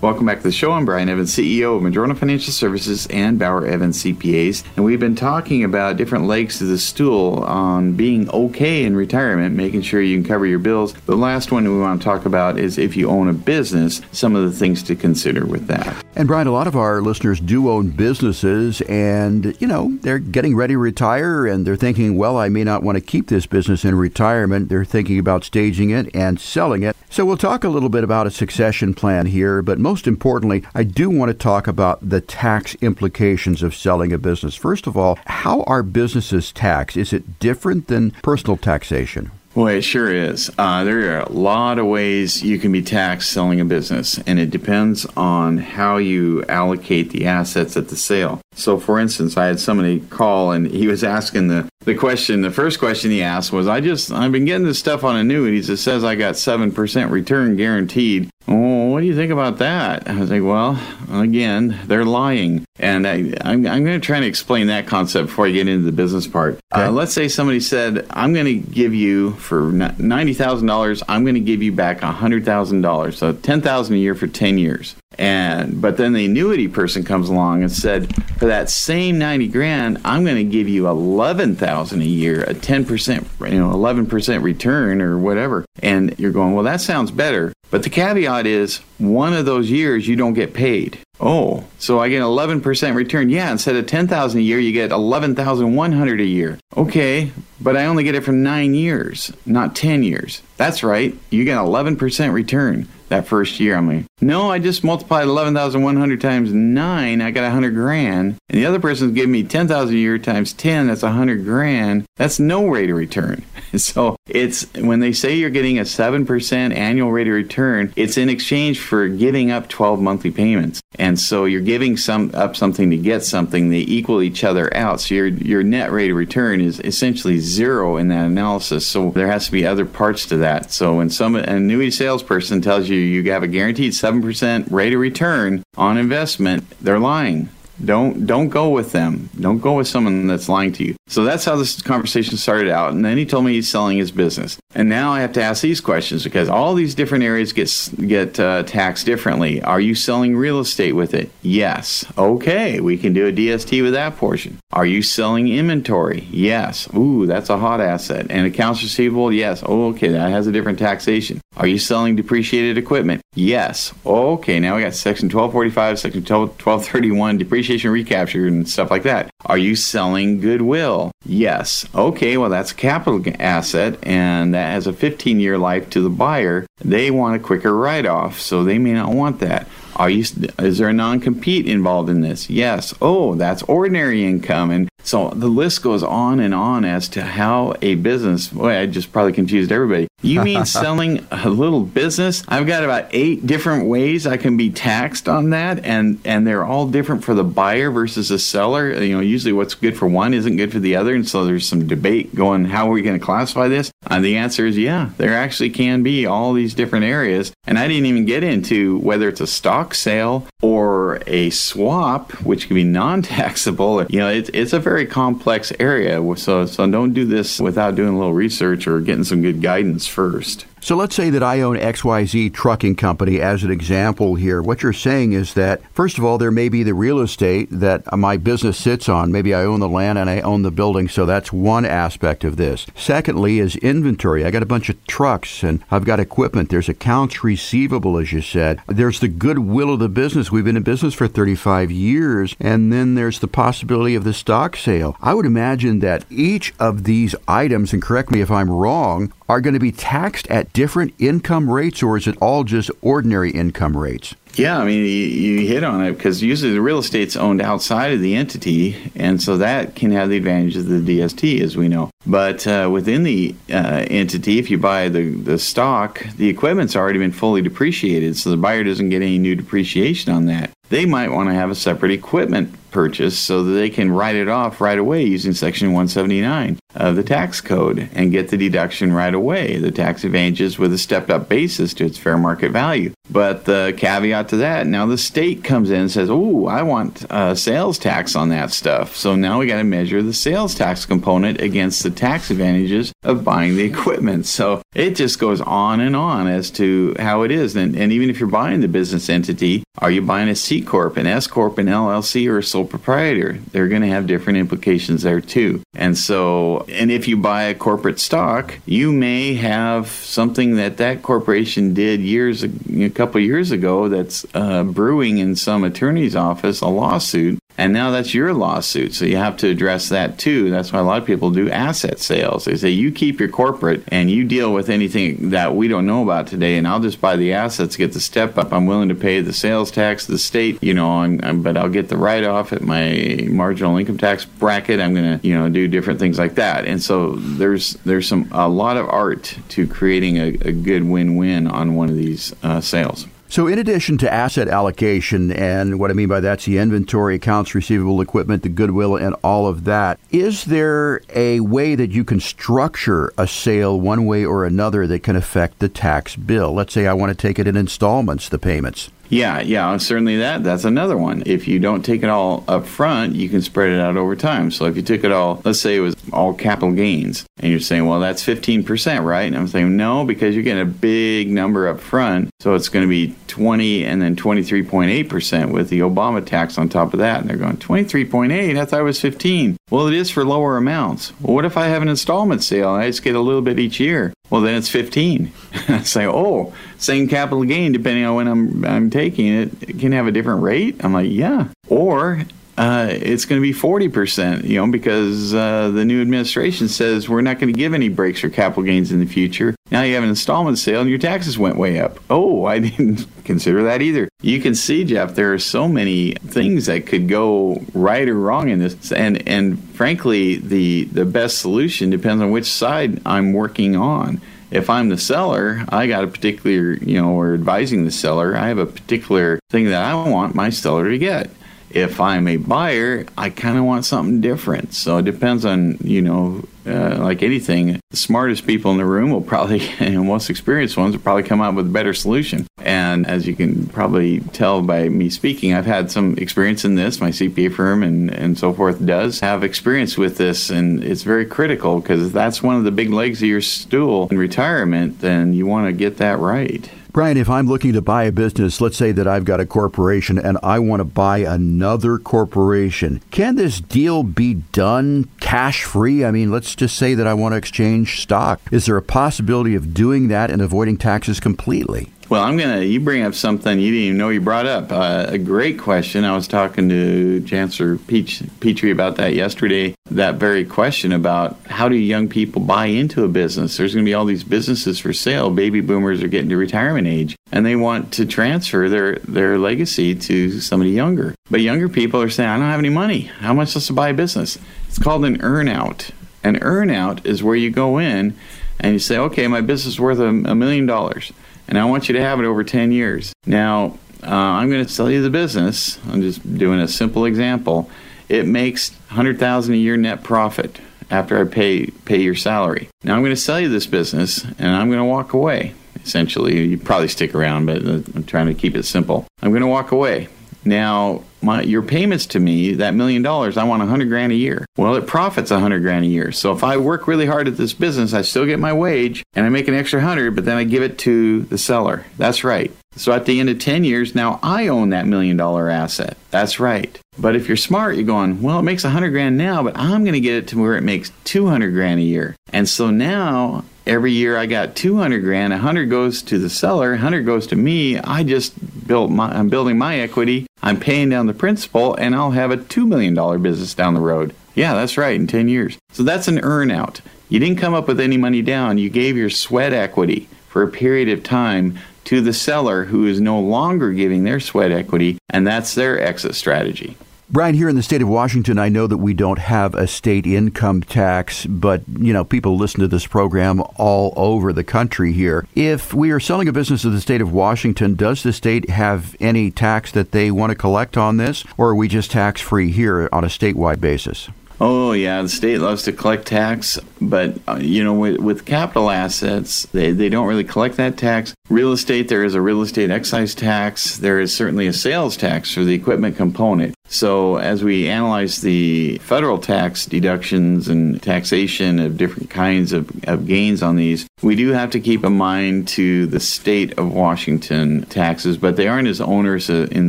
Welcome back to the show. I'm Brian Evans, CEO of Madrona Financial Services and Bauer Evans CPAs. And we've been talking about different legs to the stool on being okay in retirement, making sure you can cover your bills. The last one we want to talk about is if you own a business, some of the things to consider with that. And Brian, a lot of our listeners do own businesses and, you know, they're getting ready to retire and they're thinking, well, I may not want to keep this business in retirement. They're thinking about staging it and selling it. So we'll talk a little bit about a succession plan here, but most importantly, I do want to talk about the tax implications of selling a business. First of all, how are businesses taxed? Is it different than personal taxation? Well, it sure is. Uh, there are a lot of ways you can be taxed selling a business, and it depends on how you allocate the assets at the sale. So, for instance, I had somebody call and he was asking the, the question. The first question he asked was, I just, I've been getting this stuff on annuities. It says I got 7% return guaranteed. Oh, what do you think about that? I was like, well, again, they're lying. And I, I'm, I'm going to try to explain that concept before I get into the business part. Okay. Uh, let's say somebody said, I'm going to give you for $90,000, I'm going to give you back $100,000. So 10000 a year for 10 years. And but then the annuity person comes along and said, for that same 90 grand, I'm going to give you 11,000 a year, a 10%, you know, 11% return or whatever. And you're going, well, that sounds better. But the caveat is one of those years you don't get paid. Oh, so I get 11% return. Yeah, instead of 10,000 a year, you get 11,100 a year. Okay, but I only get it for 9 years, not 10 years. That's right. You get 11% return that first year. I'm like, no, I just multiplied 11,100 times 9. I got 100 grand. And the other person's giving me 10,000 a year times 10. That's 100 grand. That's no rate of return. so it's when they say you're getting a 7% annual rate of return, it's in exchange for giving up 12 monthly payments. And so you're giving some up something to get something. They equal each other out. So your, your net rate of return is essentially zero in that analysis. So there has to be other parts to that. So when some an annuity salesperson tells you you have a guaranteed 7% rate of return on investment, they're lying. Don't don't go with them. Don't go with someone that's lying to you. So that's how this conversation started out. And then he told me he's selling his business. And now I have to ask these questions because all these different areas get get uh, taxed differently. Are you selling real estate with it? Yes. Okay, we can do a DST with that portion. Are you selling inventory? Yes. Ooh, that's a hot asset. And accounts receivable? Yes. Oh, okay, that has a different taxation. Are you selling depreciated equipment? Yes. Okay, now we got section 1245, section 1231, depreciation recapture and stuff like that. Are you selling goodwill? Yes. Okay, well, that's a capital asset and that has a 15 year life to the buyer. They want a quicker write off, so they may not want that. Are you? Is there a non-compete involved in this? Yes. Oh, that's ordinary income, and so the list goes on and on as to how a business. Boy, I just probably confused everybody. You mean selling a little business? I've got about eight different ways I can be taxed on that, and and they're all different for the buyer versus the seller. You know, usually what's good for one isn't good for the other, and so there's some debate going. How are we going to classify this? And the answer is yeah, there actually can be all these different areas, and I didn't even get into whether it's a stock sale or a swap, which can be non-taxable. You know, it's it's a very complex area, so so don't do this without doing a little research or getting some good guidance first. So let's say that I own XYZ Trucking Company as an example here. What you're saying is that, first of all, there may be the real estate that my business sits on. Maybe I own the land and I own the building, so that's one aspect of this. Secondly, is inventory. I got a bunch of trucks and I've got equipment. There's accounts receivable, as you said. There's the goodwill of the business. We've been in business for 35 years. And then there's the possibility of the stock sale. I would imagine that each of these items, and correct me if I'm wrong, are going to be taxed at different income rates, or is it all just ordinary income rates? Yeah, I mean, you, you hit on it because usually the real estate's owned outside of the entity, and so that can have the advantage of the DST, as we know. But uh, within the uh, entity, if you buy the, the stock, the equipment's already been fully depreciated, so the buyer doesn't get any new depreciation on that. They might want to have a separate equipment purchase so that they can write it off right away using Section 179 of the tax code and get the deduction right away. The tax advantages with a stepped up basis to its fair market value. But the caveat to that, now the state comes in and says, "Oh, I want uh, sales tax on that stuff." So now we got to measure the sales tax component against the tax advantages of buying the equipment. So it just goes on and on as to how it is. And, and even if you're buying the business entity, are you buying a C corp, an S corp, an LLC, or a sole proprietor? They're going to have different implications there too. And so, and if you buy a corporate stock, you may have something that that corporation did years ago couple years ago that's uh, brewing in some attorney's office a lawsuit and now that's your lawsuit. So you have to address that too. That's why a lot of people do asset sales. They say, you keep your corporate and you deal with anything that we don't know about today, and I'll just buy the assets, get the step up. I'm willing to pay the sales tax, the state, you know, and, but I'll get the write off at my marginal income tax bracket. I'm going to, you know, do different things like that. And so there's there's some a lot of art to creating a, a good win win on one of these uh, sales. So, in addition to asset allocation, and what I mean by that's the inventory, accounts receivable, equipment, the goodwill, and all of that, is there a way that you can structure a sale one way or another that can affect the tax bill? Let's say I want to take it in installments, the payments. Yeah, yeah, certainly that. That's another one. If you don't take it all up front, you can spread it out over time. So if you took it all, let's say it was all capital gains, and you're saying, well, that's 15%, right? And I'm saying, no, because you're getting a big number up front. So it's going to be 20 and then 23.8% with the Obama tax on top of that. And they're going, 23.8? I thought it was 15. Well, it is for lower amounts. Well, what if I have an installment sale and I just get a little bit each year? Well, then it's 15. I say, oh, same capital gain depending on when I'm, I'm taking it, it can have a different rate. I'm like, yeah. Or uh, it's going to be 40%, you know, because uh, the new administration says we're not going to give any breaks for capital gains in the future. Now you have an installment sale and your taxes went way up. Oh, I didn't consider that either. You can see, Jeff, there are so many things that could go right or wrong in this. And, and frankly, the, the best solution depends on which side I'm working on if I'm the seller, I got a particular, you know, or advising the seller, I have a particular thing that I want my seller to get if I'm a buyer, I kind of want something different. So it depends on, you know, uh, like anything, the smartest people in the room will probably, and most experienced ones will probably come up with a better solution. And as you can probably tell by me speaking, I've had some experience in this. My CPA firm and, and so forth does have experience with this, and it's very critical because that's one of the big legs of your stool in retirement, then you want to get that right. Brian, if I'm looking to buy a business, let's say that I've got a corporation and I want to buy another corporation, can this deal be done cash free? I mean, let's just say that I want to exchange stock. Is there a possibility of doing that and avoiding taxes completely? Well, I'm to, you bring up something you didn't even know you brought up. Uh, a great question. I was talking to Chancellor Peach, Pitre about that yesterday. That very question about how do young people buy into a business? There's going to be all these businesses for sale. Baby boomers are getting to retirement age and they want to transfer their, their legacy to somebody younger. But younger people are saying, I don't have any money. How much does to buy a business? It's called an earnout. An earnout is where you go in and you say, okay, my business is worth a, a million dollars and I want you to have it over 10 years. Now, uh, I'm going to sell you the business. I'm just doing a simple example. It makes 100,000 a year net profit after I pay pay your salary. Now I'm going to sell you this business and I'm going to walk away. Essentially, you probably stick around, but uh, I'm trying to keep it simple. I'm going to walk away. Now, my, your payments to me, that million dollars, I want a hundred grand a year. Well, it profits a hundred grand a year. So if I work really hard at this business, I still get my wage and I make an extra hundred, but then I give it to the seller. That's right. So at the end of 10 years, now I own that million dollar asset. That's right. But if you're smart, you're going, well, it makes a hundred grand now, but I'm going to get it to where it makes 200 grand a year. And so now every year I got 200 grand, 100 goes to the seller, 100 goes to me. I just built my, I'm building my equity. I'm paying down the principal and I'll have a $2 million business down the road. Yeah, that's right, in 10 years. So that's an earn out. You didn't come up with any money down. You gave your sweat equity for a period of time to the seller who is no longer giving their sweat equity, and that's their exit strategy. Brian, here in the state of Washington, I know that we don't have a state income tax, but you know, people listen to this program all over the country here. If we are selling a business in the state of Washington, does the state have any tax that they want to collect on this, or are we just tax free here on a statewide basis? Oh, yeah, the state loves to collect tax, but, uh, you know, with, with, capital assets, they, they don't really collect that tax. Real estate, there is a real estate excise tax. There is certainly a sales tax for the equipment component. So, as we analyze the federal tax deductions and taxation of different kinds of, of gains on these, we do have to keep in mind to the state of Washington taxes, but they aren't as onerous uh, in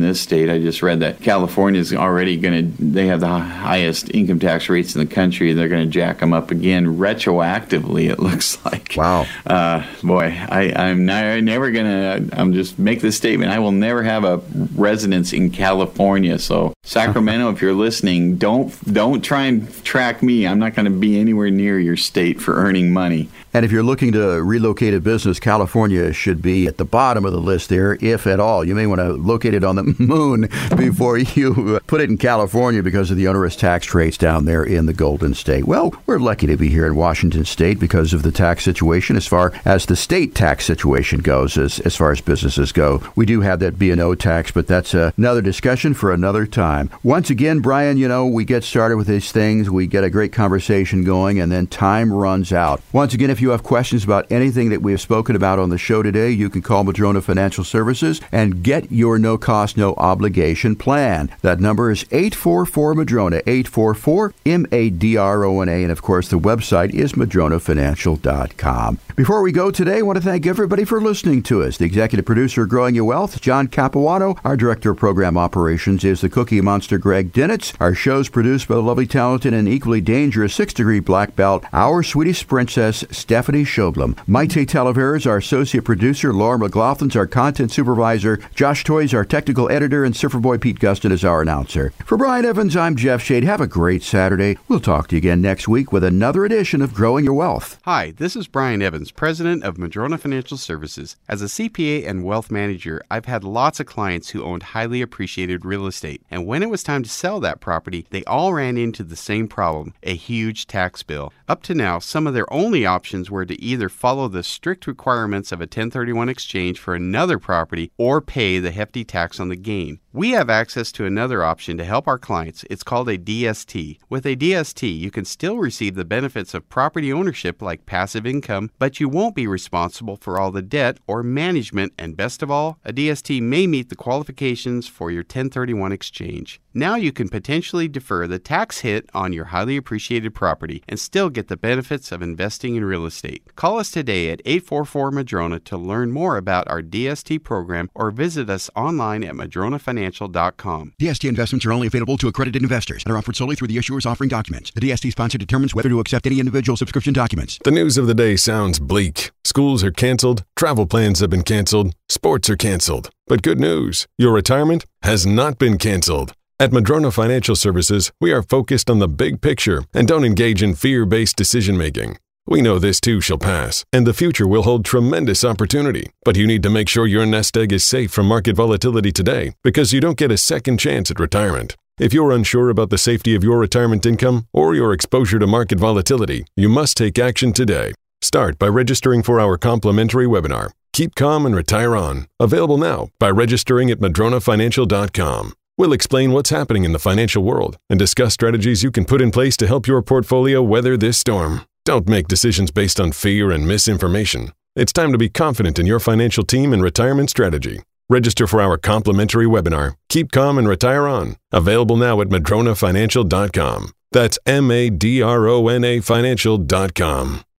this state. I just read that California is already going to, they have the highest income tax rates in the country. They're going to jack them up again retroactively, it looks like. Wow. Uh, boy, I, I'm not, never going to, I'm just make this statement. I will never have a residence in California. So, Sacramento, if you're listening, don't don't try and track me. I'm not going to be anywhere near your state for earning money. And if you're looking to relocate a business, California should be at the bottom of the list there, if at all. You may want to locate it on the moon before you put it in California because of the onerous tax rates down there in the Golden State. Well, we're lucky to be here in Washington State because of the tax situation as far as the state tax situation goes. goes as, as far as businesses go. We do have that B&O tax, but that's another discussion for another time. Once again, Brian, you know, we get started with these things, we get a great conversation going, and then time runs out. Once again, if you have questions about anything that we have spoken about on the show today, you can call Madrona Financial Services and get your no cost, no obligation plan. That number is 844 Madrona, 844 M A D R O N A, and of course, the website is madronafinancial.com. Before we go today, I want to thank everybody for listening to us. The executive producer of Growing Your Wealth, John Capuano. Our director of program operations is the Cookie Monster, Greg Dinitz. Our show's produced by the lovely, talented, and equally dangerous six degree black belt, our Swedish princess, Stephanie Shoblum. Maite Talavera is our associate producer. Laura McLaughlin's our content supervisor. Josh Toys, our technical editor. And Surfer Boy Pete Gustin is our announcer. For Brian Evans, I'm Jeff Shade. Have a great Saturday. We'll talk to you again next week with another edition of Growing Your Wealth. Hi, this is Brian Evans, president of Madrona Financial Services. As a CPA and wealth manager, I've had lots of clients who owned highly appreciated real estate. And when it was time to sell that property, they all ran into the same problem a huge tax bill. Up to now, some of their only options were to either follow the strict requirements of a 1031 exchange for another property or pay the hefty tax on the gain. We have access to another option to help our clients. It's called a DST. With a DST, you can still receive the benefits of property ownership like passive income, but you won't be responsible for all the debt or management, and best of all, a DST may meet the qualifications for your 1031 exchange. Now you can potentially defer the tax hit on your highly appreciated property and still get the benefits of investing in real estate. Call us today at 844 Madrona to learn more about our DST program or visit us online at madronafinancial.com. DST investments are only available to accredited investors and are offered solely through the issuers offering documents. The DST sponsor determines whether to accept any individual subscription documents. The news of the day sounds bleak. Schools are canceled, travel plans have been canceled, sports are canceled. But good news your retirement has not been canceled. At Madrona Financial Services, we are focused on the big picture and don't engage in fear based decision making. We know this too shall pass, and the future will hold tremendous opportunity. But you need to make sure your nest egg is safe from market volatility today because you don't get a second chance at retirement. If you're unsure about the safety of your retirement income or your exposure to market volatility, you must take action today. Start by registering for our complimentary webinar, Keep Calm and Retire On, available now by registering at madronafinancial.com. We'll explain what's happening in the financial world and discuss strategies you can put in place to help your portfolio weather this storm. Don't make decisions based on fear and misinformation. It's time to be confident in your financial team and retirement strategy. Register for our complimentary webinar, Keep Calm and Retire On, available now at madronafinancial.com. That's M A D R O N A financial.com.